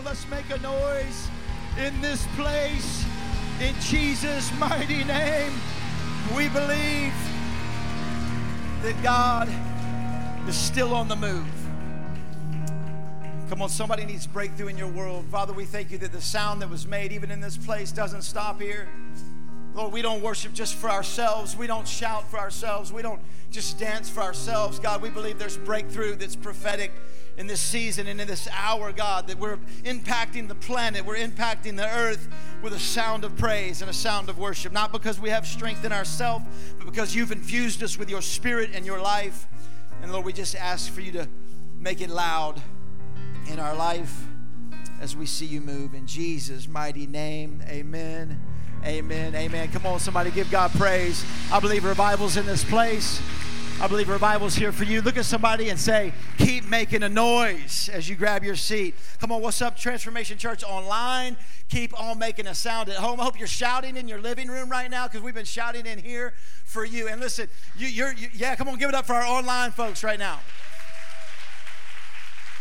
on, let's make a noise in this place. In Jesus' mighty name, we believe that God is still on the move. Come on, somebody needs breakthrough in your world. Father, we thank you that the sound that was made, even in this place, doesn't stop here. Lord, we don't worship just for ourselves. We don't shout for ourselves. We don't just dance for ourselves. God, we believe there's breakthrough that's prophetic in this season and in this hour, God, that we're impacting the planet, we're impacting the earth with a sound of praise and a sound of worship. Not because we have strength in ourselves, but because you've infused us with your spirit and your life. And Lord, we just ask for you to make it loud in our life as we see you move. In Jesus' mighty name, amen. Amen. Amen. Come on, somebody give God praise. I believe revival's in this place. I believe revival's here for you. Look at somebody and say, keep making a noise as you grab your seat. Come on, what's up, Transformation Church online? Keep on making a sound at home. I hope you're shouting in your living room right now because we've been shouting in here for you. And listen, you, you're, you, yeah, come on, give it up for our online folks right now.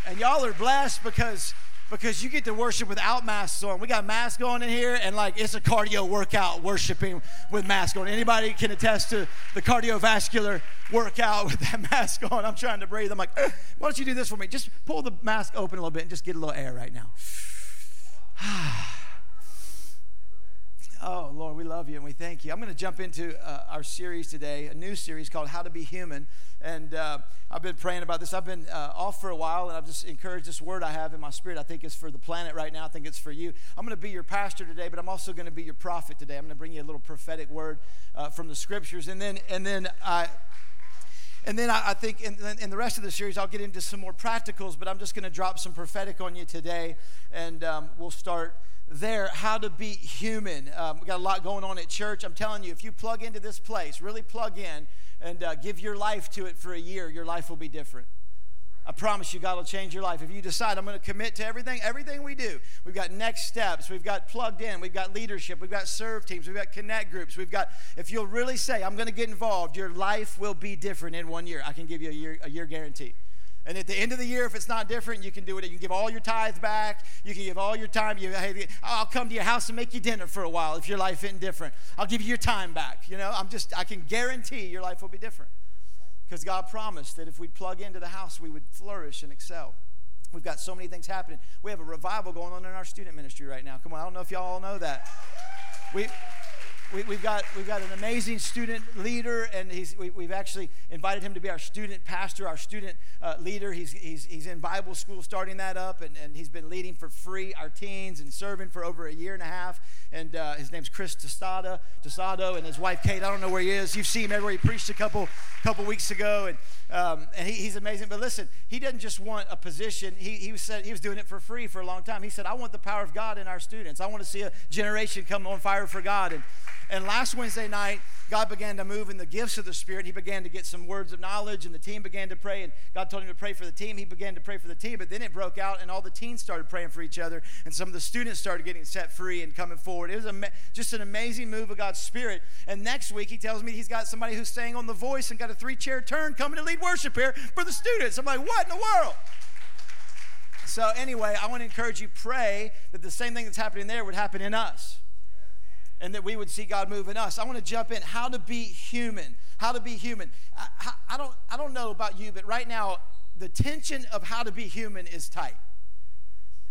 And y'all are blessed because because you get to worship without masks on. We got masks on in here, and like it's a cardio workout worshiping with mask on. Anybody can attest to the cardiovascular workout with that mask on. I'm trying to breathe. I'm like, why don't you do this for me? Just pull the mask open a little bit and just get a little air right now. Oh, Lord, we love you and we thank you. I'm going to jump into uh, our series today, a new series called How to Be Human. And uh, I've been praying about this. I've been uh, off for a while, and I've just encouraged this word I have in my spirit. I think it's for the planet right now. I think it's for you. I'm going to be your pastor today, but I'm also going to be your prophet today. I'm going to bring you a little prophetic word uh, from the scriptures. And then, and then I. And then I, think in, in, the rest of the series, I'll get into some more practicals, but I'm just going to drop some prophetic on you today, and um, we'll start there how to be human. Um, we got a lot going on at church. I'm telling you, if you plug into this place, really plug in and uh, give your life to it for a year, your life will be different. I promise you, God will change your life. If you decide, I'm going to commit to everything, everything we do. We've got next steps. We've got plugged in. We've got leadership. We've got serve teams. We've got connect groups. We've got, if you'll really say, I'm going to get involved, your life will be different in one year. I can give you a year, a year guarantee. And at the end of the year, if it's not different, you can do it. You can give all your tithes back. You can give all your time. You, hey, I'll come to your house and make you dinner for a while if your life isn't different. I'll give you your time back. You know, I'm just, I can guarantee your life will be different. Because God promised that if we'd plug into the house, we would flourish and excel. We've got so many things happening. We have a revival going on in our student ministry right now. Come on, I don't know if y'all all know that. We, we, have got, we've got an amazing student leader, and he's, we, have actually invited him to be our student pastor, our student uh, leader. He's, he's, he's in Bible school starting that up, and, and he's been leading for free our teens and serving for over a year and a half. And uh, his name's Chris Tostada, Tosado, and his wife Kate. I don't know where he is. You've seen him everywhere. He preached a couple, couple weeks ago, and, um, and he, he's amazing. But listen, he doesn't just want a position. He, he, said, he was doing it for free for a long time. He said, I want the power of God in our students. I want to see a generation come on fire for God. And, and last Wednesday night, God began to move in the gifts of the Spirit. He began to get some words of knowledge, and the team began to pray. And God told him to pray for the team. He began to pray for the team, but then it broke out, and all the teens started praying for each other, and some of the students started getting set free and coming forward. It was a, just an amazing move of God's Spirit. And next week, he tells me he's got somebody who's staying on The Voice and got a three chair turn coming to lead worship here for the students. I'm like, what in the world? So, anyway, I want to encourage you pray that the same thing that's happening there would happen in us and that we would see God move in us. I want to jump in how to be human. How to be human. I, I, don't, I don't know about you, but right now, the tension of how to be human is tight.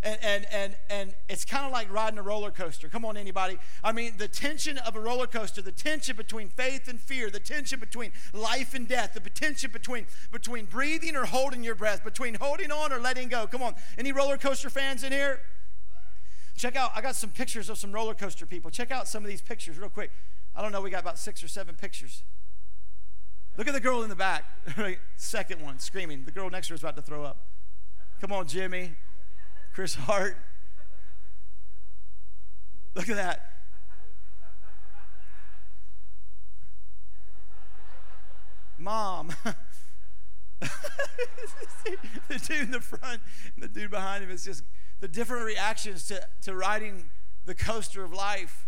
And, and, and, and it's kind of like riding a roller coaster. Come on, anybody. I mean, the tension of a roller coaster, the tension between faith and fear, the tension between life and death, the tension between, between breathing or holding your breath, between holding on or letting go. Come on. Any roller coaster fans in here? Check out, I got some pictures of some roller coaster people. Check out some of these pictures real quick. I don't know, we got about six or seven pictures. Look at the girl in the back, right? second one, screaming. The girl next to her is about to throw up. Come on, Jimmy. Chris Hart. Look at that. Mom. the dude in the front and the dude behind him is just the different reactions to, to riding the coaster of life.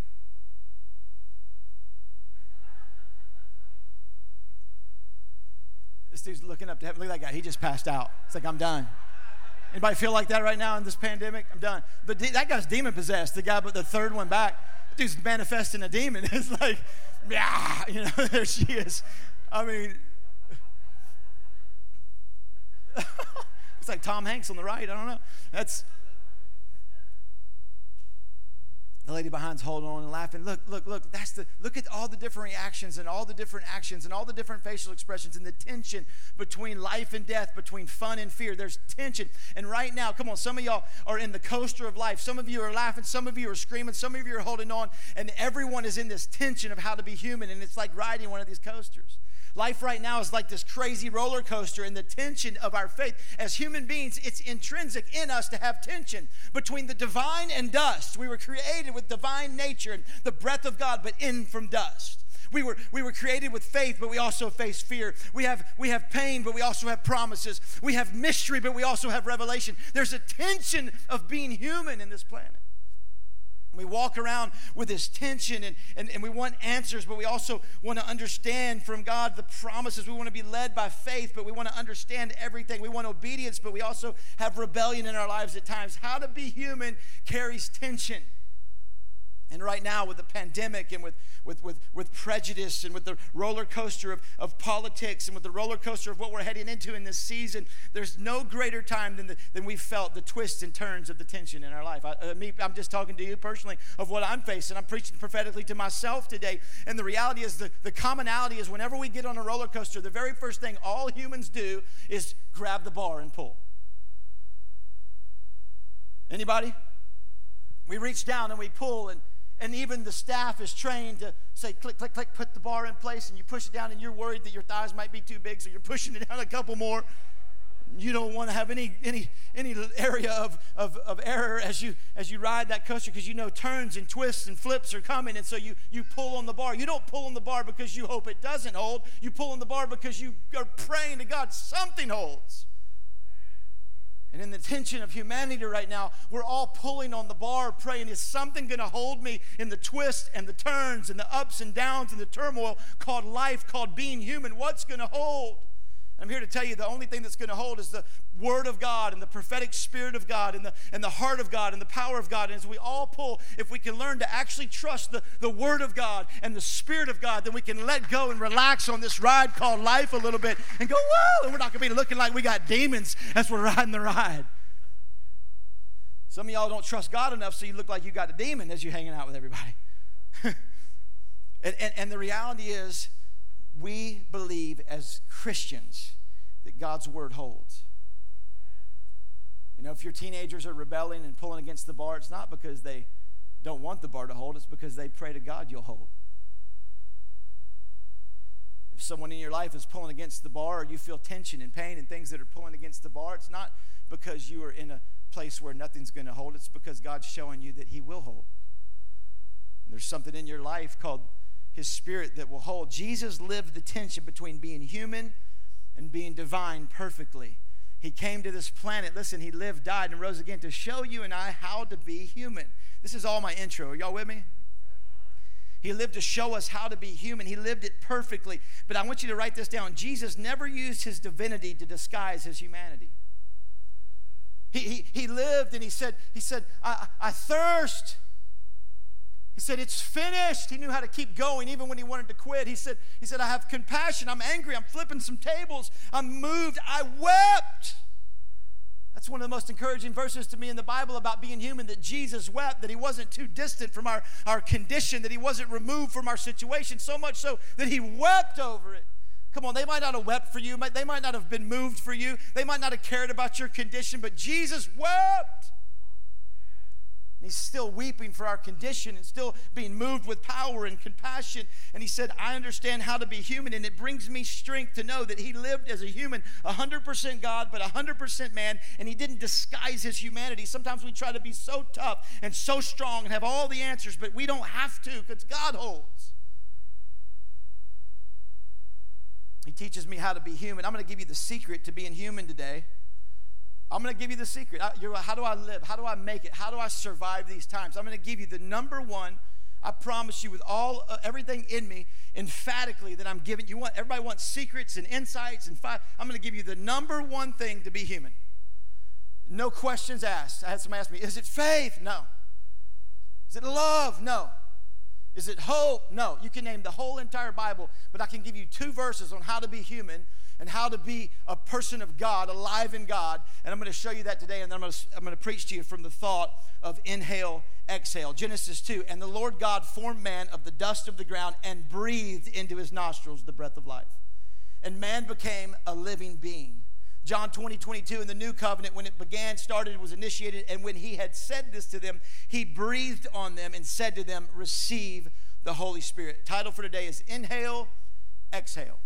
This dude's looking up to heaven. Look at that guy. He just passed out. It's like, I'm done. Anybody feel like that right now in this pandemic? I'm done. But that guy's demon possessed. The guy, but the third one back, dude's manifesting a demon. It's like, yeah, you know, there she is. I mean, it's like Tom Hanks on the right. I don't know. That's The lady behind's holding on and laughing. Look, look, look. That's the look at all the different reactions and all the different actions and all the different facial expressions and the tension between life and death, between fun and fear. There's tension. And right now, come on, some of y'all are in the coaster of life. Some of you are laughing, some of you are screaming, some of you are holding on, and everyone is in this tension of how to be human, and it's like riding one of these coasters. Life right now is like this crazy roller coaster, and the tension of our faith as human beings, it's intrinsic in us to have tension between the divine and dust. We were created with divine nature and the breath of God, but in from dust. We were, we were created with faith, but we also face fear. We have, we have pain, but we also have promises. We have mystery, but we also have revelation. There's a tension of being human in this planet. We walk around with this tension and, and, and we want answers, but we also want to understand from God the promises. We want to be led by faith, but we want to understand everything. We want obedience, but we also have rebellion in our lives at times. How to be human carries tension. And right now, with the pandemic and with, with, with, with prejudice and with the roller coaster of, of politics and with the roller coaster of what we're heading into in this season, there's no greater time than, the, than we felt the twists and turns of the tension in our life. I, uh, me, I'm just talking to you personally of what I'm facing. I'm preaching prophetically to myself today. And the reality is, the, the commonality is whenever we get on a roller coaster, the very first thing all humans do is grab the bar and pull. Anybody? We reach down and we pull and and even the staff is trained to say click click click put the bar in place and you push it down and you're worried that your thighs might be too big so you're pushing it down a couple more. You don't want to have any any any area of, of, of error as you as you ride that coaster because you know turns and twists and flips are coming and so you you pull on the bar. You don't pull on the bar because you hope it doesn't hold. You pull on the bar because you are praying to god something holds and in the tension of humanity right now, we're all pulling on the bar, praying, is something going to hold me in the twists and the turns and the ups and downs and the turmoil called life, called being human? What's going to hold? I'm here to tell you the only thing that's going to hold is the Word of God and the prophetic Spirit of God and the, and the heart of God and the power of God. And as we all pull, if we can learn to actually trust the, the Word of God and the Spirit of God, then we can let go and relax on this ride called life a little bit and go, whoa, and we're not going to be looking like we got demons as we're riding the ride. Some of y'all don't trust God enough, so you look like you got a demon as you're hanging out with everybody. and, and, and the reality is, we believe as Christians that God's word holds. You know, if your teenagers are rebelling and pulling against the bar, it's not because they don't want the bar to hold, it's because they pray to God you'll hold. If someone in your life is pulling against the bar or you feel tension and pain and things that are pulling against the bar, it's not because you are in a place where nothing's going to hold, it's because God's showing you that He will hold. There's something in your life called his spirit that will hold. Jesus lived the tension between being human and being divine perfectly. He came to this planet, listen, he lived, died, and rose again to show you and I how to be human. This is all my intro. Are y'all with me? He lived to show us how to be human. He lived it perfectly. But I want you to write this down. Jesus never used his divinity to disguise his humanity. He, he, he lived and he said, he said I, I thirst. He said, It's finished. He knew how to keep going even when he wanted to quit. He said, he said, I have compassion. I'm angry. I'm flipping some tables. I'm moved. I wept. That's one of the most encouraging verses to me in the Bible about being human that Jesus wept, that he wasn't too distant from our, our condition, that he wasn't removed from our situation, so much so that he wept over it. Come on, they might not have wept for you, they might not have been moved for you, they might not have cared about your condition, but Jesus wept. And he's still weeping for our condition and still being moved with power and compassion. And he said, I understand how to be human, and it brings me strength to know that he lived as a human, 100% God, but 100% man, and he didn't disguise his humanity. Sometimes we try to be so tough and so strong and have all the answers, but we don't have to because God holds. He teaches me how to be human. I'm going to give you the secret to being human today. I'm going to give you the secret. How do I live? How do I make it? How do I survive these times? I'm going to give you the number one. I promise you, with all uh, everything in me, emphatically that I'm giving you. Want everybody wants secrets and insights and five. I'm going to give you the number one thing to be human. no questions asked. I had somebody ask me, Is it faith? No. Is it love? No. Is it hope? No. You can name the whole entire Bible, but I can give you two verses on how to be human and how to be a person of God, alive in God. And I'm going to show you that today, and then I'm going to, I'm going to preach to you from the thought of inhale, exhale. Genesis 2 And the Lord God formed man of the dust of the ground and breathed into his nostrils the breath of life. And man became a living being. John 20, 22, in the new covenant, when it began, started, was initiated, and when he had said this to them, he breathed on them and said to them, Receive the Holy Spirit. Title for today is Inhale, Exhale.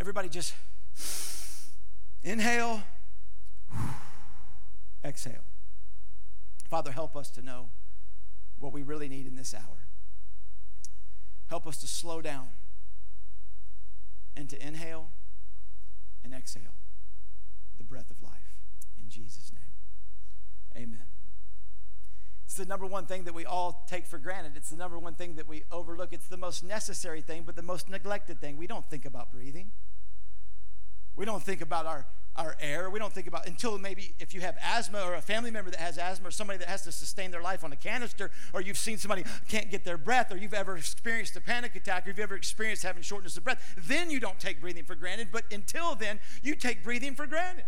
Everybody just inhale, exhale. Father, help us to know what we really need in this hour. Help us to slow down and to inhale and exhale the breath of life. In Jesus' name, amen. It's the number one thing that we all take for granted. It's the number one thing that we overlook. It's the most necessary thing, but the most neglected thing. We don't think about breathing. We don't think about our, our air. We don't think about until maybe if you have asthma or a family member that has asthma or somebody that has to sustain their life on a canister or you've seen somebody can't get their breath or you've ever experienced a panic attack or you've ever experienced having shortness of breath, then you don't take breathing for granted. But until then, you take breathing for granted.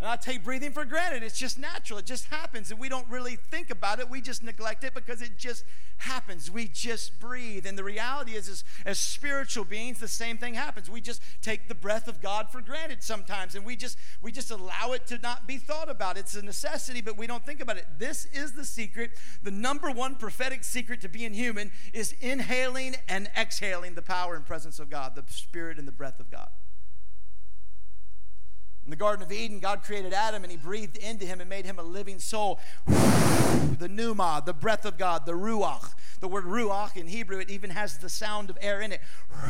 And I take breathing for granted. It's just natural. It just happens. And we don't really think about it. We just neglect it because it just happens. We just breathe. And the reality is, is as spiritual beings, the same thing happens. We just take the breath of God for granted sometimes. And we just we just allow it to not be thought about. It's a necessity, but we don't think about it. This is the secret. The number one prophetic secret to being human is inhaling and exhaling the power and presence of God, the spirit and the breath of God. In the Garden of Eden, God created Adam and he breathed into him and made him a living soul. The pneuma, the breath of God, the ruach. The word ruach in Hebrew, it even has the sound of air in it.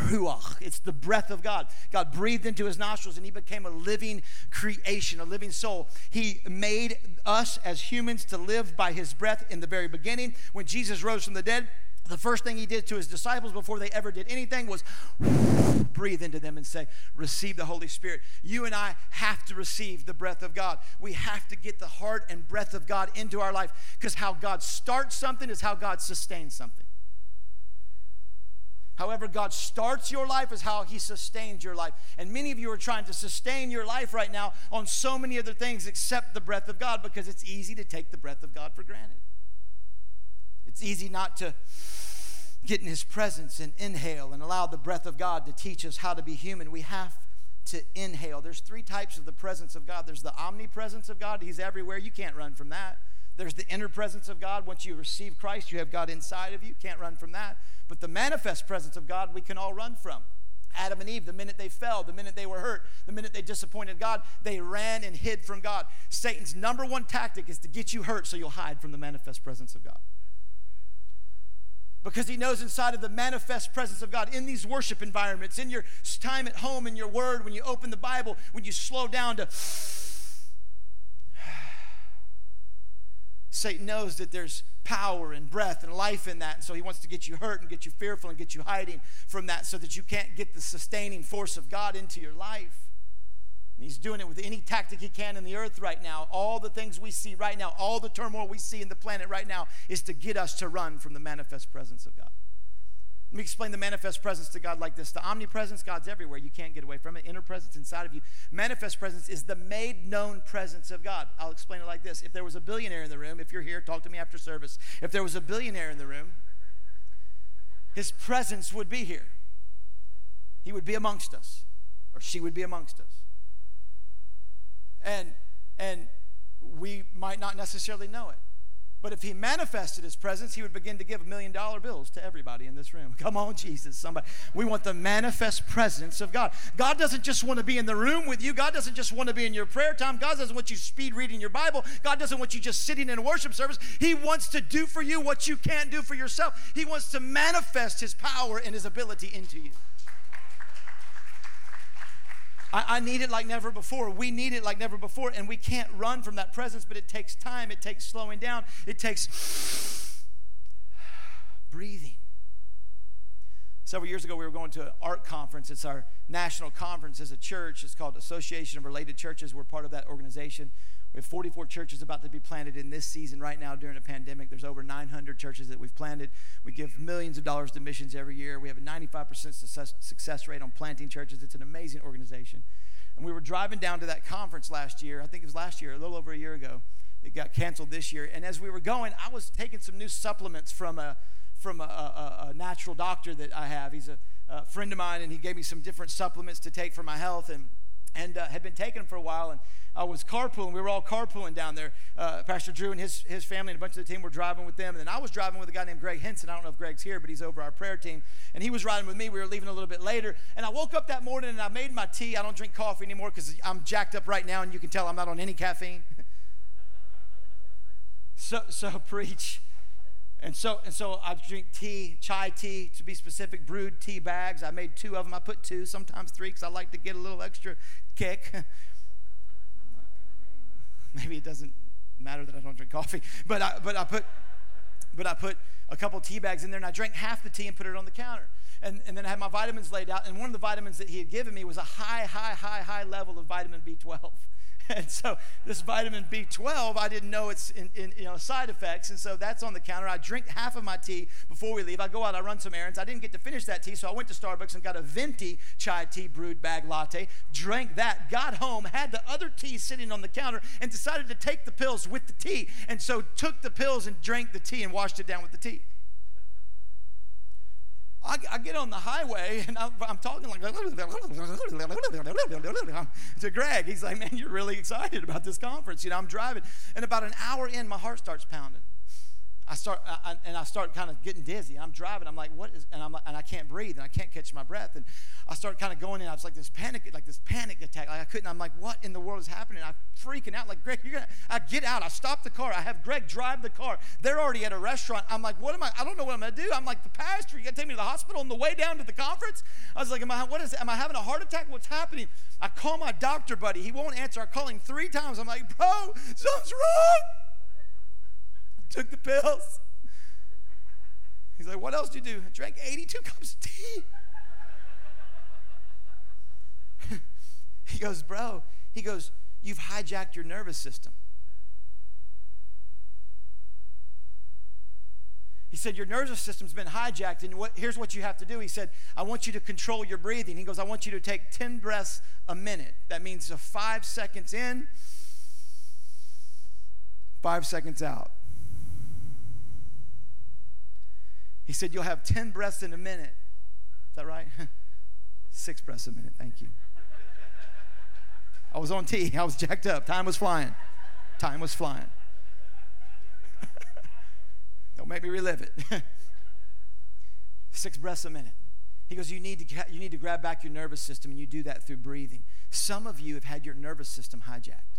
Ruach. It's the breath of God. God breathed into his nostrils and he became a living creation, a living soul. He made us as humans to live by his breath in the very beginning. When Jesus rose from the dead, the first thing he did to his disciples before they ever did anything was breathe into them and say, Receive the Holy Spirit. You and I have to receive the breath of God. We have to get the heart and breath of God into our life because how God starts something is how God sustains something. However, God starts your life is how He sustains your life. And many of you are trying to sustain your life right now on so many other things except the breath of God because it's easy to take the breath of God for granted. It's easy not to get in his presence and inhale and allow the breath of God to teach us how to be human. We have to inhale. There's three types of the presence of God. There's the omnipresence of God. He's everywhere. You can't run from that. There's the inner presence of God. Once you receive Christ, you have God inside of you. Can't run from that. But the manifest presence of God, we can all run from. Adam and Eve, the minute they fell, the minute they were hurt, the minute they disappointed God, they ran and hid from God. Satan's number one tactic is to get you hurt so you'll hide from the manifest presence of God because he knows inside of the manifest presence of God in these worship environments, in your time at home, in your word, when you open the Bible, when you slow down to. Satan knows that there's power and breath and life in that. And so he wants to get you hurt and get you fearful and get you hiding from that so that you can't get the sustaining force of God into your life. And he's doing it with any tactic he can in the earth right now. All the things we see right now, all the turmoil we see in the planet right now is to get us to run from the manifest presence of God. Let me explain the manifest presence to God like this. The omnipresence, God's everywhere. You can't get away from it. Inner presence inside of you. Manifest presence is the made known presence of God. I'll explain it like this. If there was a billionaire in the room, if you're here, talk to me after service. If there was a billionaire in the room, his presence would be here. He would be amongst us, or she would be amongst us. And, and we might not necessarily know it. But if he manifested his presence, he would begin to give million dollar bills to everybody in this room. Come on, Jesus, somebody. We want the manifest presence of God. God doesn't just want to be in the room with you. God doesn't just want to be in your prayer time. God doesn't want you speed reading your Bible. God doesn't want you just sitting in a worship service. He wants to do for you what you can't do for yourself. He wants to manifest his power and his ability into you. I, I, need it like never before. We need it like never before, and we can't run from that presence, but it takes time, it takes slowing down, it takes breathing. Several years ago, we were going to an ARC conference. It's our national conference as a church. It's called Association of Related Churches. We're part of that organization. We have 44 churches about to be planted in this season right now during a pandemic. There's over 900 churches that we've planted. We give millions of dollars to missions every year. We have a 95% success, rate on planting churches. It's an amazing organization. And we were driving down to that conference last year. I think it was last year, a little over a year ago. It got canceled this year. And as we were going, I was taking some new supplements from a from a, a, a natural doctor that I have. He's a, a, friend of mine, and he gave me some different supplements to take for my health. And and uh, had been taking them for a while. And I was carpooling. We were all carpooling down there. Uh, Pastor Drew and his, his family and a bunch of the team were driving with them. And then I was driving with a guy named Greg Henson. I don't know if Greg's here, but he's over our prayer team. And he was riding with me. We were leaving a little bit later. And I woke up that morning and I made my tea. I don't drink coffee anymore because I'm jacked up right now, and you can tell I'm not on any caffeine. so, so preach. And so, and so I drink tea, chai tea, to be specific, brewed tea bags. I made two of them. I put two, sometimes three, because I like to get a little extra kick. Maybe it doesn't matter that I don't drink coffee, but I, but I put, but I put a couple tea bags in there, and I drank half the tea and put it on the counter. And, and then I had my vitamins laid out, and one of the vitamins that he had given me was a high, high, high, high level of vitamin B12. and so this vitamin B12, I didn't know its in, in, you know side effects, and so that's on the counter. I drink half of my tea before we leave. I go out, I run some errands. I didn't get to finish that tea, so I went to Starbucks and got a venti chai tea brewed bag latte. Drank that, got home, had the other tea sitting on the counter, and decided to take the pills with the tea. And so took the pills and drank the tea and washed it down with the tea. I, I, get on the highway and I'm, I'm talking like to Greg. He's like, man, you're really excited about this conference. You know, I'm driving, and about an hour in, my heart starts pounding. I start I, and I start kind of getting dizzy. I'm driving. I'm like, what is? And I'm and I can't breathe and I can't catch my breath. And I start kind of going in. I was like this panic, like this panic attack. Like I couldn't. I'm like, what in the world is happening? I'm freaking out. Like Greg, you're gonna. I get out. I stop the car. I have Greg drive the car. They're already at a restaurant. I'm like, what am I? I don't know what I'm gonna do. I'm like the pastor. You gotta take me to the hospital on the way down to the conference. I was like, am I? What is? Am I having a heart attack? What's happening? I call my doctor buddy. He won't answer. I call him three times. I'm like, bro, something's wrong. Took the pills. He's like, What else did you do? I drank 82 cups of tea. he goes, Bro, he goes, You've hijacked your nervous system. He said, Your nervous system's been hijacked, and what, here's what you have to do. He said, I want you to control your breathing. He goes, I want you to take 10 breaths a minute. That means five seconds in, five seconds out. He said, You'll have 10 breaths in a minute. Is that right? Six breaths a minute. Thank you. I was on T. I was jacked up. Time was flying. Time was flying. Don't make me relive it. Six breaths a minute. He goes, you need, to, you need to grab back your nervous system, and you do that through breathing. Some of you have had your nervous system hijacked.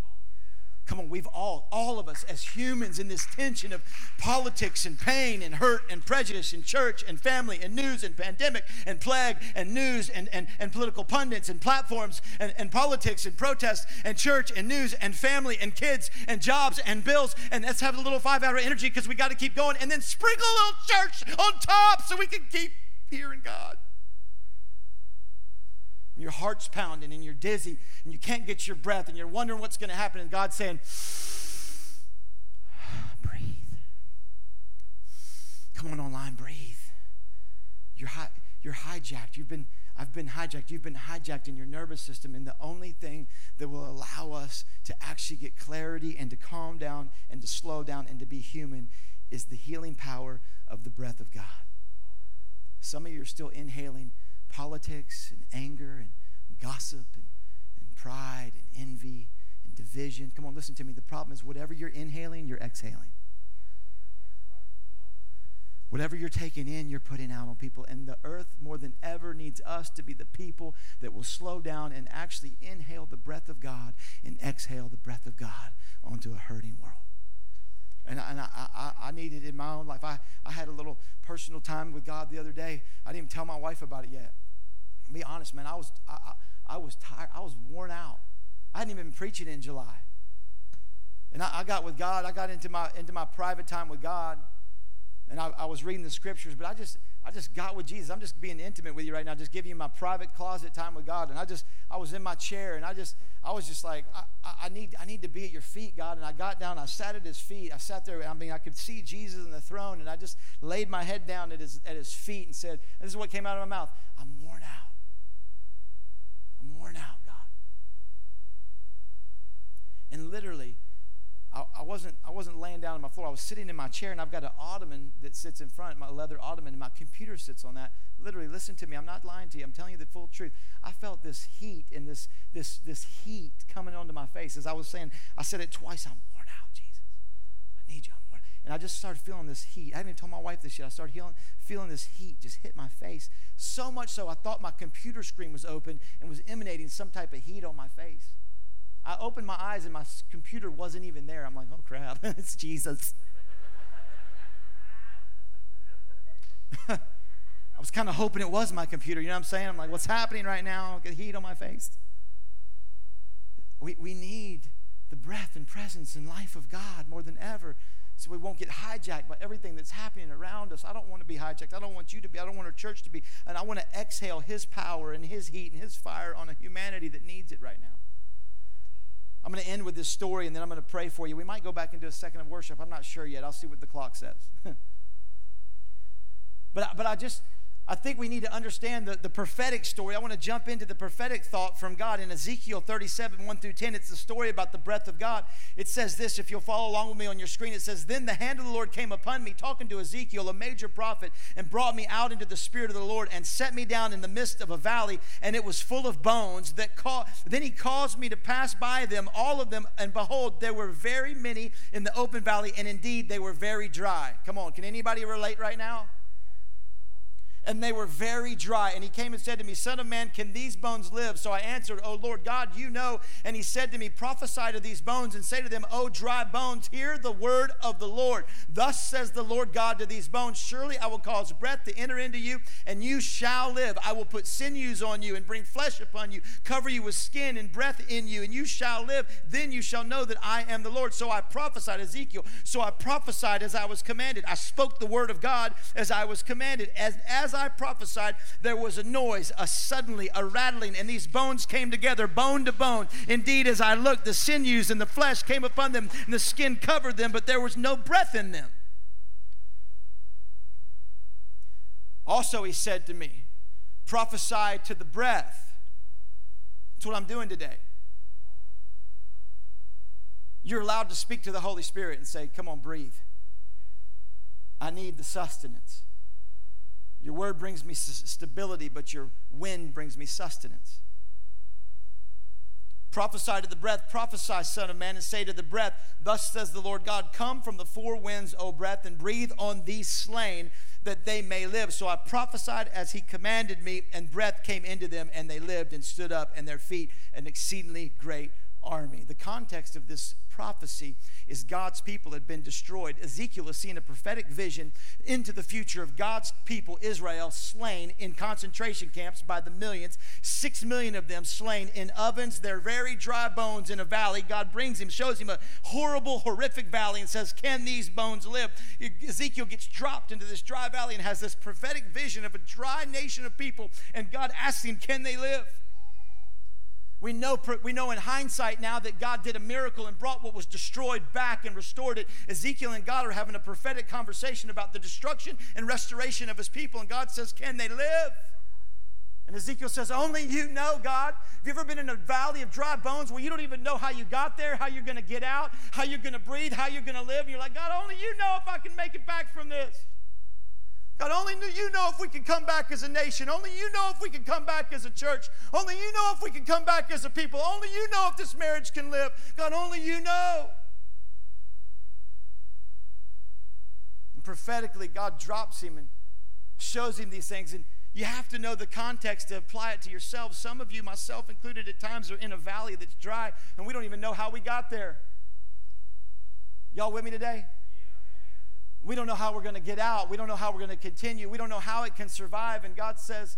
Come on, we've all, all of us as humans in this tension of politics and pain and hurt and prejudice and church and family and news and pandemic and plague and news and, and, and political pundits and platforms and, and politics and protests and church and news and family and kids and jobs and bills. And let's have a little five hour energy because we got to keep going. And then sprinkle a little church on top so we can keep hearing God and your heart's pounding and you're dizzy and you can't get your breath and you're wondering what's going to happen and God's saying, breathe. Come on online, breathe. You're, hi- you're hijacked. You've been, I've been hijacked. You've been hijacked in your nervous system. And the only thing that will allow us to actually get clarity and to calm down and to slow down and to be human is the healing power of the breath of God. Some of you are still inhaling politics and anger and gossip and, and pride and envy and division. Come on, listen to me. The problem is whatever you're inhaling, you're exhaling. Whatever you're taking in, you're putting out on people. And the earth, more than ever, needs us to be the people that will slow down and actually inhale the breath of God and exhale the breath of God onto a hurting world. And, I, and I, I, I needed in my own life. I, I had a little personal time with God the other day. I didn't even tell my wife about it yet. I'll be honest, man, I was, I, I, I, was tired. I was worn out. I hadn't even been preaching in July. And I, I got with God. I got into my, into my private time with God. and I, I, was reading the scriptures, but I just I just got with Jesus. I'm just being intimate with you right now, just giving you my private closet time with God. And I just I was in my chair and I just I was just like I, I need I need to be at your feet, God. And I got down, I sat at his feet. I sat there, I mean I could see Jesus in the throne, and I just laid my head down at his at his feet and said, This is what came out of my mouth. I'm worn out. I'm worn out, God. And literally I, I, wasn't I wasn't laying down on my floor. I was sitting in my chair, and I've got an ottoman that sits in front, my leather ottoman, and my computer sits on that. Literally, listen to me. I'm not lying to you. I'm telling you the full truth. I felt this heat and this this this heat coming onto my face as I was saying. I said it twice. I'm worn out, Jesus. I need you. I'm worn. And I just started feeling this heat. I haven't even told my wife this yet. I started feeling feeling this heat just hit my face so much so I thought my computer screen was open and was emanating some type of heat on my face. I opened my eyes and my computer wasn't even there. I'm like, oh crap, it's Jesus. I was kind of hoping it was my computer. You know what I'm saying? I'm like, what's happening right now? I get heat on my face. We, we need the breath and presence and life of God more than ever so we won't get hijacked by everything that's happening around us. I don't want to be hijacked. I don't want you to be. I don't want our church to be. And I want to exhale His power and His heat and His fire on a humanity that needs it right now. I'm going to end with this story and then I'm going to pray for you. We might go back and do a second of worship. I'm not sure yet. I'll see what the clock says. but, but I just, I think we need to understand the, the prophetic story. I want to jump into the prophetic thought from God in Ezekiel 37, 1 through 10. It's the story about the breath of God. It says this, if you'll follow along with me on your screen, it says, Then the hand of the Lord came upon me, talking to Ezekiel, a major prophet, and brought me out into the spirit of the Lord and set me down in the midst of a valley, and it was full of bones. That ca- Then he caused me to pass by them, all of them, and behold, there were very many in the open valley, and indeed they were very dry. Come on, can anybody relate right now? And they were very dry. And he came and said to me, Son of man, can these bones live? So I answered, Oh Lord God, you know. And he said to me, Prophesy to these bones and say to them, O dry bones, hear the word of the Lord. Thus says the Lord God to these bones, Surely I will cause breath to enter into you, and you shall live. I will put sinews on you and bring flesh upon you, cover you with skin and breath in you, and you shall live. Then you shall know that I am the Lord. So I prophesied, Ezekiel. So I prophesied as I was commanded. I spoke the word of God as I was commanded. As, as prophesied, there was a noise, a suddenly, a rattling, and these bones came together, bone to bone. Indeed, as I looked, the sinews and the flesh came upon them, and the skin covered them, but there was no breath in them. Also, he said to me, prophesy to the breath. That's what I'm doing today. You're allowed to speak to the Holy Spirit and say, Come on, breathe. I need the sustenance. Your word brings me stability, but your wind brings me sustenance. Prophesy to the breath, prophesy, Son of Man, and say to the breath, Thus says the Lord God, Come from the four winds, O breath, and breathe on these slain, that they may live. So I prophesied as he commanded me, and breath came into them, and they lived and stood up, and their feet an exceedingly great army. The context of this prophecy is God's people had been destroyed. Ezekiel is seeing a prophetic vision into the future of God's people, Israel, slain in concentration camps by the millions. Six million of them slain in ovens, their very dry bones in a valley. God brings him, shows him a horrible, horrific valley, and says, Can these bones live? Ezekiel gets dropped into this dry valley and has this prophetic vision of a dry nation of people, and God asks him, Can they live? We know, we know in hindsight now that God did a miracle and brought what was destroyed back and restored it. Ezekiel and God are having a prophetic conversation about the destruction and restoration of his people. And God says, Can they live? And Ezekiel says, Only you know, God. Have you ever been in a valley of dry bones where you don't even know how you got there, how you're going to get out, how you're going to breathe, how you're going to live? And you're like, God, only you know if I can make it back from this. God, only you know if we can come back as a nation. Only you know if we can come back as a church. Only you know if we can come back as a people. Only you know if this marriage can live. God, only you know. And prophetically, God drops him and shows him these things. And you have to know the context to apply it to yourself. Some of you, myself included, at times are in a valley that's dry, and we don't even know how we got there. Y'all with me today? We don't know how we're going to get out. We don't know how we're going to continue. We don't know how it can survive. And God says,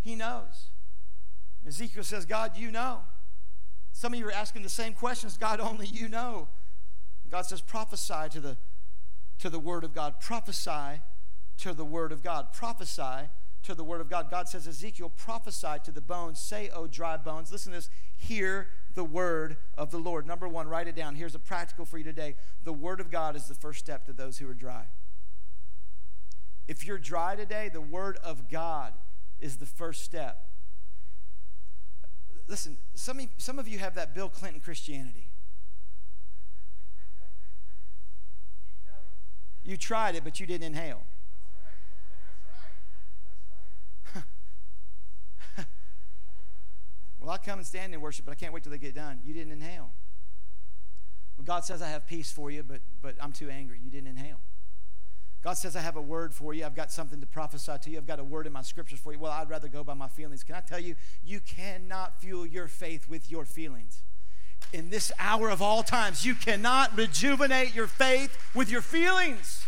He knows. Ezekiel says, God, you know. Some of you are asking the same questions. God, only you know. God says, prophesy to the to the word of God. Prophesy to the word of God. Prophesy to the word of God. God says, Ezekiel, prophesy to the bones. Say, O dry bones. Listen to this. Hear the word of the Lord. Number one, write it down. Here's a practical for you today. The word of God is the first step to those who are dry. If you're dry today, the word of God is the first step. Listen, some of, some of you have that Bill Clinton Christianity. You tried it, but you didn't inhale. Well, I come and stand in worship, but I can't wait till they get done. You didn't inhale. Well, God says I have peace for you, but but I'm too angry. You didn't inhale. God says I have a word for you. I've got something to prophesy to you. I've got a word in my scriptures for you. Well, I'd rather go by my feelings. Can I tell you, you cannot fuel your faith with your feelings. In this hour of all times, you cannot rejuvenate your faith with your feelings.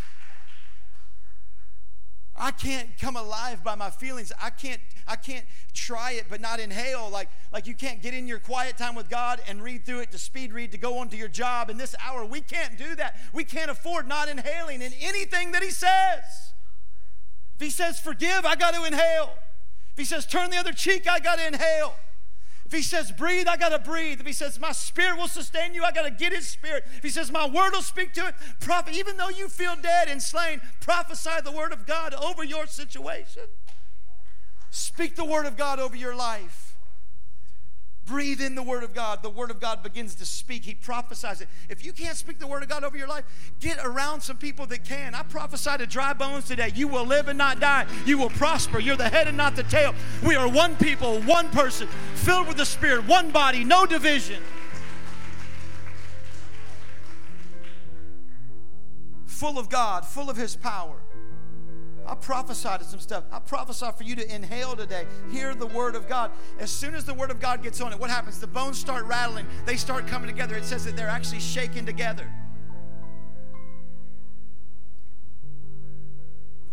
I can't come alive by my feelings. I can't I can't try it but not inhale. Like, like you can't get in your quiet time with God and read through it to speed read to go on to your job in this hour. We can't do that. We can't afford not inhaling in anything that He says. If He says forgive, I got to inhale. If He says turn the other cheek, I got to inhale. If he says breathe, I got to breathe. If he says my spirit will sustain you, I got to get his spirit. If he says my word will speak to it, prophet, even though you feel dead and slain, prophesy the word of God over your situation. Speak the word of God over your life. Breathe in the word of God. The word of God begins to speak. He prophesies it. If you can't speak the word of God over your life, get around some people that can. I prophesy to dry bones today. You will live and not die. You will prosper. You're the head and not the tail. We are one people, one person, filled with the Spirit, one body, no division. Full of God, full of His power. I prophesy to some stuff. I prophesy for you to inhale today. Hear the word of God. As soon as the word of God gets on it, what happens? The bones start rattling, they start coming together. It says that they're actually shaking together.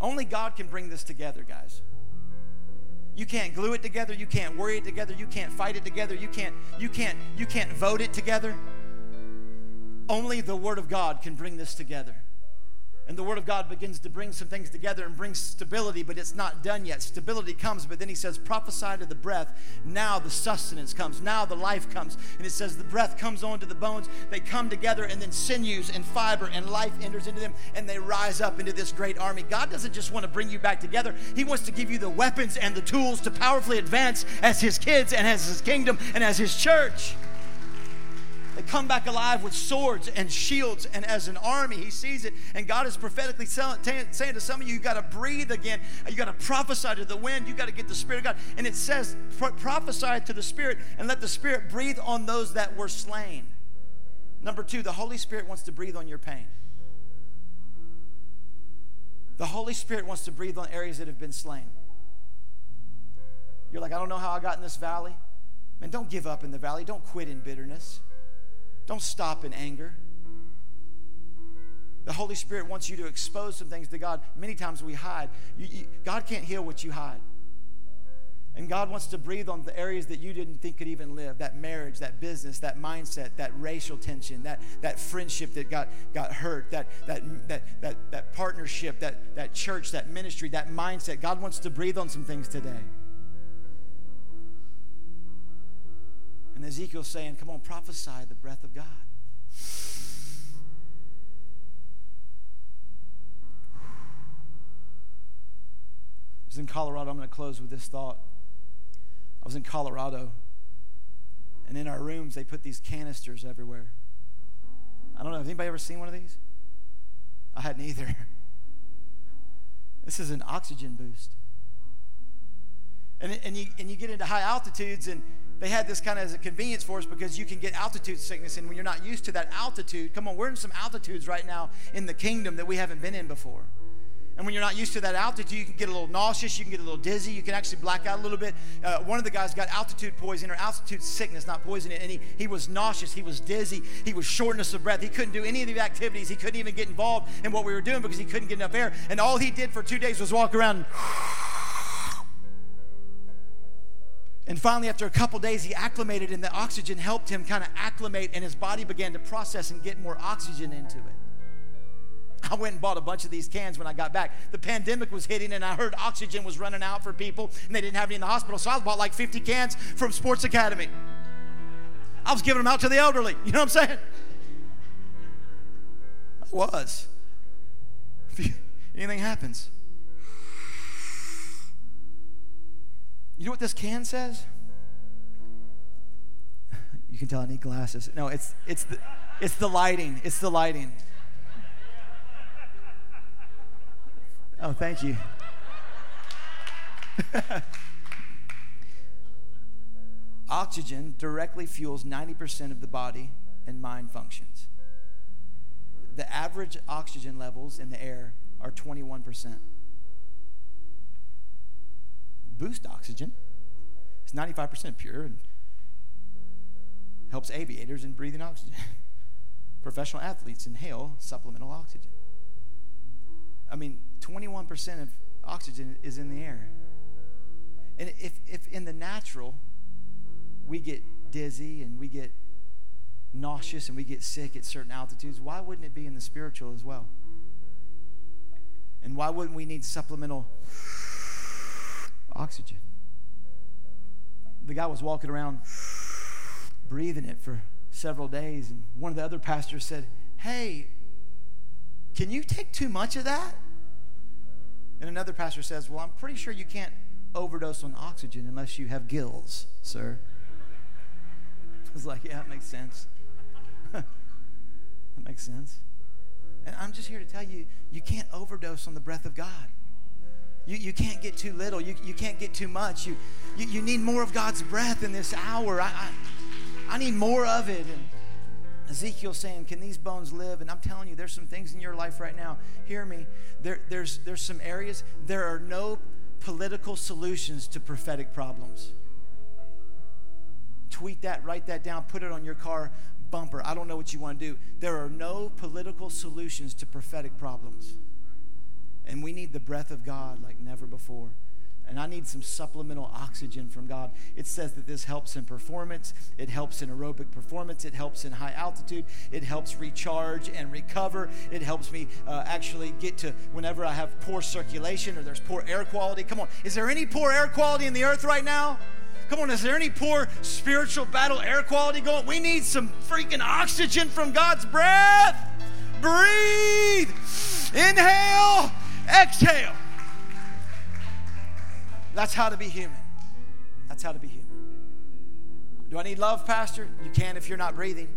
Only God can bring this together, guys. You can't glue it together, you can't worry it together, you can't fight it together, you can't you can't you can't vote it together. Only the word of God can bring this together. And the Word of God begins to bring some things together and bring stability, but it's not done yet. Stability comes, but then He says, prophesy to the breath. Now the sustenance comes. Now the life comes. And it says, the breath comes onto the bones. They come together, and then sinews and fiber and life enters into them, and they rise up into this great army. God doesn't just want to bring you back together, He wants to give you the weapons and the tools to powerfully advance as His kids and as His kingdom and as His church. They come back alive with swords and shields and as an army. He sees it. And God is prophetically saying to some of you, you got to breathe again. You got to prophesy to the wind. You got to get the Spirit of God. And it says, prophesy to the Spirit and let the Spirit breathe on those that were slain. Number two, the Holy Spirit wants to breathe on your pain. The Holy Spirit wants to breathe on areas that have been slain. You're like, I don't know how I got in this valley. Man, don't give up in the valley. Don't quit in bitterness. Don't stop in anger. The Holy Spirit wants you to expose some things to God. Many times we hide. You, you, God can't heal what you hide. And God wants to breathe on the areas that you didn't think could even live that marriage, that business, that mindset, that racial tension, that, that friendship that got, got hurt, that, that, that, that, that partnership, that, that church, that ministry, that mindset. God wants to breathe on some things today. And Ezekiel's saying, Come on, prophesy the breath of God. I was in Colorado. I'm going to close with this thought. I was in Colorado, and in our rooms, they put these canisters everywhere. I don't know. Has anybody ever seen one of these? I hadn't either. This is an oxygen boost. And, and, you, and you get into high altitudes, and they had this kind of as a convenience for us because you can get altitude sickness. And when you're not used to that altitude, come on, we're in some altitudes right now in the kingdom that we haven't been in before. And when you're not used to that altitude, you can get a little nauseous, you can get a little dizzy, you can actually black out a little bit. Uh, one of the guys got altitude poisoning or altitude sickness, not poisoning, and he, he was nauseous, he was dizzy, he was shortness of breath. He couldn't do any of the activities, he couldn't even get involved in what we were doing because he couldn't get enough air. And all he did for two days was walk around. And finally, after a couple days, he acclimated, and the oxygen helped him kind of acclimate, and his body began to process and get more oxygen into it. I went and bought a bunch of these cans when I got back. The pandemic was hitting, and I heard oxygen was running out for people, and they didn't have any in the hospital. So I bought like 50 cans from Sports Academy. I was giving them out to the elderly. You know what I'm saying? I was. Anything happens, you know what this can says? You can tell I need glasses. No, it's it's the it's the lighting. It's the lighting. Oh, thank you. Oxygen directly fuels 90% of the body and mind functions. The average oxygen levels in the air are 21%. Boost oxygen It's 95% pure and helps aviators in breathing oxygen. Professional athletes inhale supplemental oxygen. I mean, 21% of oxygen is in the air. And if, if in the natural we get dizzy and we get nauseous and we get sick at certain altitudes, why wouldn't it be in the spiritual as well? And why wouldn't we need supplemental oxygen? The guy was walking around breathing it for several days, and one of the other pastors said, Hey, can you take too much of that? And another pastor says, Well, I'm pretty sure you can't overdose on oxygen unless you have gills, sir. I was like, Yeah, that makes sense. that makes sense. And I'm just here to tell you, you can't overdose on the breath of God. You, you can't get too little. You, you can't get too much. You, you, you need more of God's breath in this hour. I, I, I need more of it. And Ezekiel saying, Can these bones live? And I'm telling you, there's some things in your life right now. Hear me. There, there's, there's some areas, there are no political solutions to prophetic problems. Tweet that, write that down, put it on your car bumper. I don't know what you want to do. There are no political solutions to prophetic problems. And we need the breath of God like never before and I need some supplemental oxygen from God. It says that this helps in performance, it helps in aerobic performance, it helps in high altitude, it helps recharge and recover, it helps me uh, actually get to whenever I have poor circulation or there's poor air quality. Come on, is there any poor air quality in the earth right now? Come on, is there any poor spiritual battle air quality going? We need some freaking oxygen from God's breath. Breathe, inhale, exhale. That's how to be human. That's how to be human. Do I need love, Pastor? You can if you're not breathing.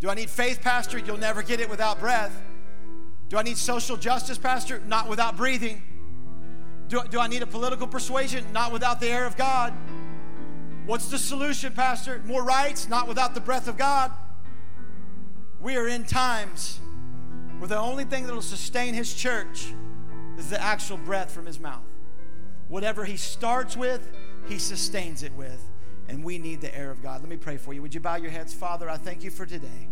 Do I need faith, Pastor? You'll never get it without breath. Do I need social justice, Pastor? Not without breathing. Do, do I need a political persuasion? Not without the air of God. What's the solution, Pastor? More rights? Not without the breath of God. We are in times where the only thing that will sustain His church is the actual breath from His mouth. Whatever He starts with, He sustains it with. And we need the air of God. Let me pray for you. Would you bow your heads? Father, I thank you for today.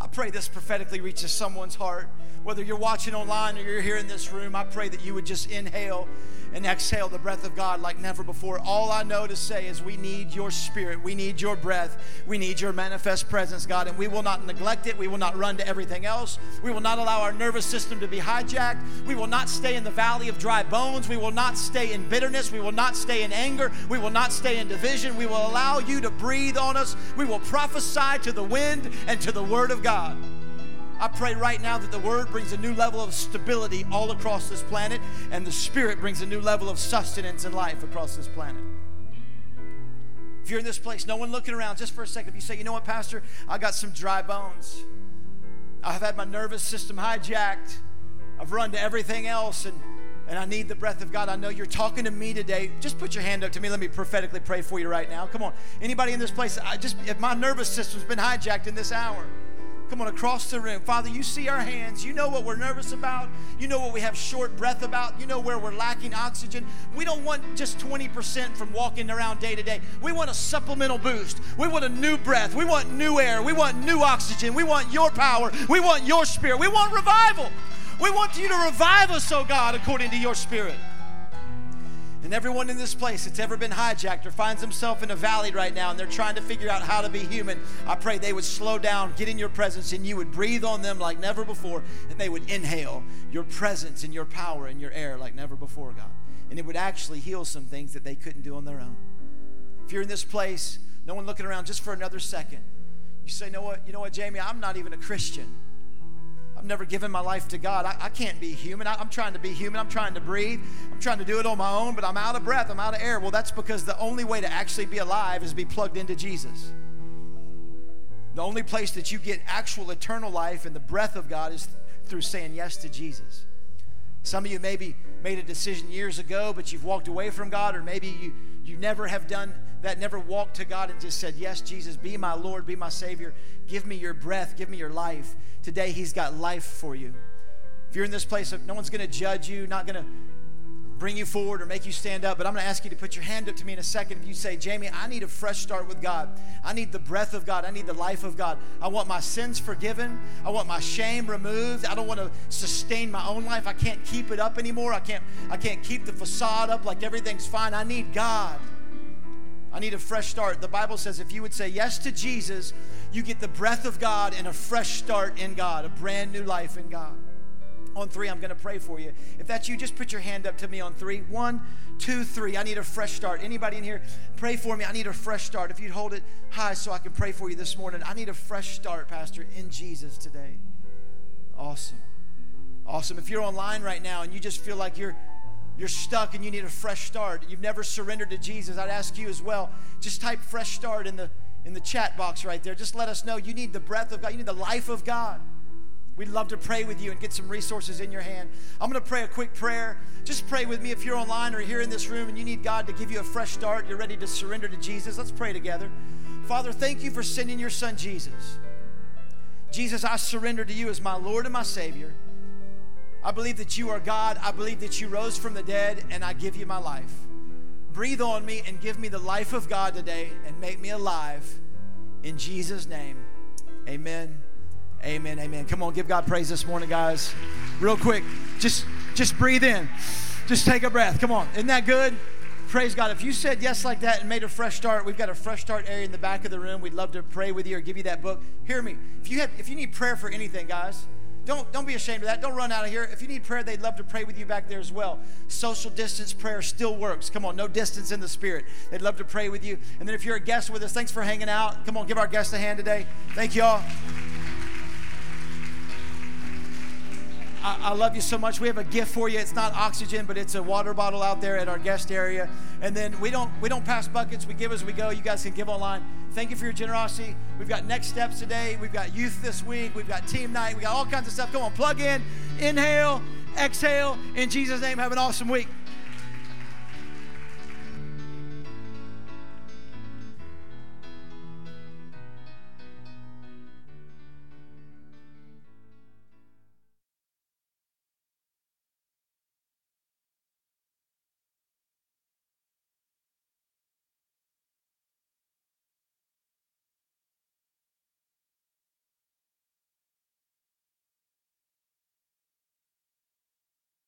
I pray this prophetically reaches someone's heart. Whether you're watching online or you're here in this room, I pray that you would just inhale and exhale the breath of God like never before. All I know to say is we need your spirit. We need your breath. We need your manifest presence, God. And we will not neglect it. We will not run to everything else. We will not allow our nervous system to be hijacked. We will not stay in the valley of dry bones. We will not stay in bitterness. We will not stay in anger. We will not stay in division. We will allow you to breathe on us. We will prophesy to the wind and to the word of God. I pray right now that the Word brings a new level of stability all across this planet, and the Spirit brings a new level of sustenance and life across this planet. If you're in this place, no one looking around, just for a second, if you say, you know what, Pastor, I got some dry bones. I've had my nervous system hijacked. I've run to everything else, and, and I need the breath of God. I know you're talking to me today. Just put your hand up to me. Let me prophetically pray for you right now. Come on. Anybody in this place, I just if my nervous system's been hijacked in this hour. Come on, across the room. Father, you see our hands. You know what we're nervous about. You know what we have short breath about. You know where we're lacking oxygen. We don't want just 20% from walking around day to day. We want a supplemental boost. We want a new breath. We want new air. We want new oxygen. We want your power. We want your spirit. We want revival. We want you to revive us, oh God, according to your spirit. And everyone in this place that's ever been hijacked or finds himself in a valley right now and they're trying to figure out how to be human, I pray they would slow down, get in your presence, and you would breathe on them like never before, and they would inhale your presence and your power and your air like never before, God. And it would actually heal some things that they couldn't do on their own. If you're in this place, no one looking around just for another second, you say, know what, you know what, Jamie, I'm not even a Christian. I've never given my life to God. I, I can't be human. I, I'm trying to be human. I'm trying to breathe. I'm trying to do it on my own, but I'm out of breath. I'm out of air. Well, that's because the only way to actually be alive is be plugged into Jesus. The only place that you get actual eternal life and the breath of God is through saying yes to Jesus. Some of you maybe made a decision years ago, but you've walked away from God, or maybe you, you never have done that, never walked to God and just said, Yes, Jesus, be my Lord, be my Savior. Give me your breath, give me your life. Today, He's got life for you. If you're in this place, no one's going to judge you, not going to bring you forward or make you stand up, but I'm going to ask you to put your hand up to me in a second. If you say, Jamie, I need a fresh start with God. I need the breath of God. I need the life of God. I want my sins forgiven. I want my shame removed. I don't want to sustain my own life. I can't keep it up anymore. I can't, I can't keep the facade up like everything's fine. I need God. I need a fresh start. The Bible says if you would say yes to Jesus, you get the breath of God and a fresh start in God, a brand new life in God. On three, I'm going to pray for you. If that's you, just put your hand up to me on three. One, two, three. I need a fresh start. Anybody in here, pray for me. I need a fresh start. If you'd hold it high so I can pray for you this morning. I need a fresh start, Pastor, in Jesus today. Awesome. Awesome. If you're online right now and you just feel like you're you're stuck and you need a fresh start, you've never surrendered to Jesus, I'd ask you as well, just type fresh start in the in the chat box right there. Just let us know you need the breath of God, you need the life of God. We'd love to pray with you and get some resources in your hand. I'm going to pray a quick prayer. Just pray with me if you're online or here in this room and you need God to give you a fresh start. You're ready to surrender to Jesus. Let's pray together. Father, thank you for sending your son Jesus. Jesus, I surrender to you as my Lord and my Savior. I believe that you are God. I believe that you rose from the dead, and I give you my life. Breathe on me and give me the life of God today and make me alive. In Jesus' name, amen. Amen. Amen. Come on, give God praise this morning, guys. Real quick, just just breathe in. Just take a breath. Come on. Isn't that good? Praise God. If you said yes like that and made a fresh start, we've got a fresh start area in the back of the room. We'd love to pray with you or give you that book. Hear me. If you have if you need prayer for anything, guys, don't, don't be ashamed of that. Don't run out of here. If you need prayer, they'd love to pray with you back there as well. Social distance prayer still works. Come on, no distance in the spirit. They'd love to pray with you. And then if you're a guest with us, thanks for hanging out. Come on, give our guests a hand today. Thank y'all. I, I, love you so much. We have a gift for you. It's not oxygen, but it's a water bottle out there at our guest area. And then we don't we don't pass buckets. We give as we go. You guys can give online. Thank you for your generosity. We've got next steps today. We've got youth this week. We've got team night. We got all kinds of stuff. Come on, plug in, inhale, exhale. In Jesus' name, have an awesome week.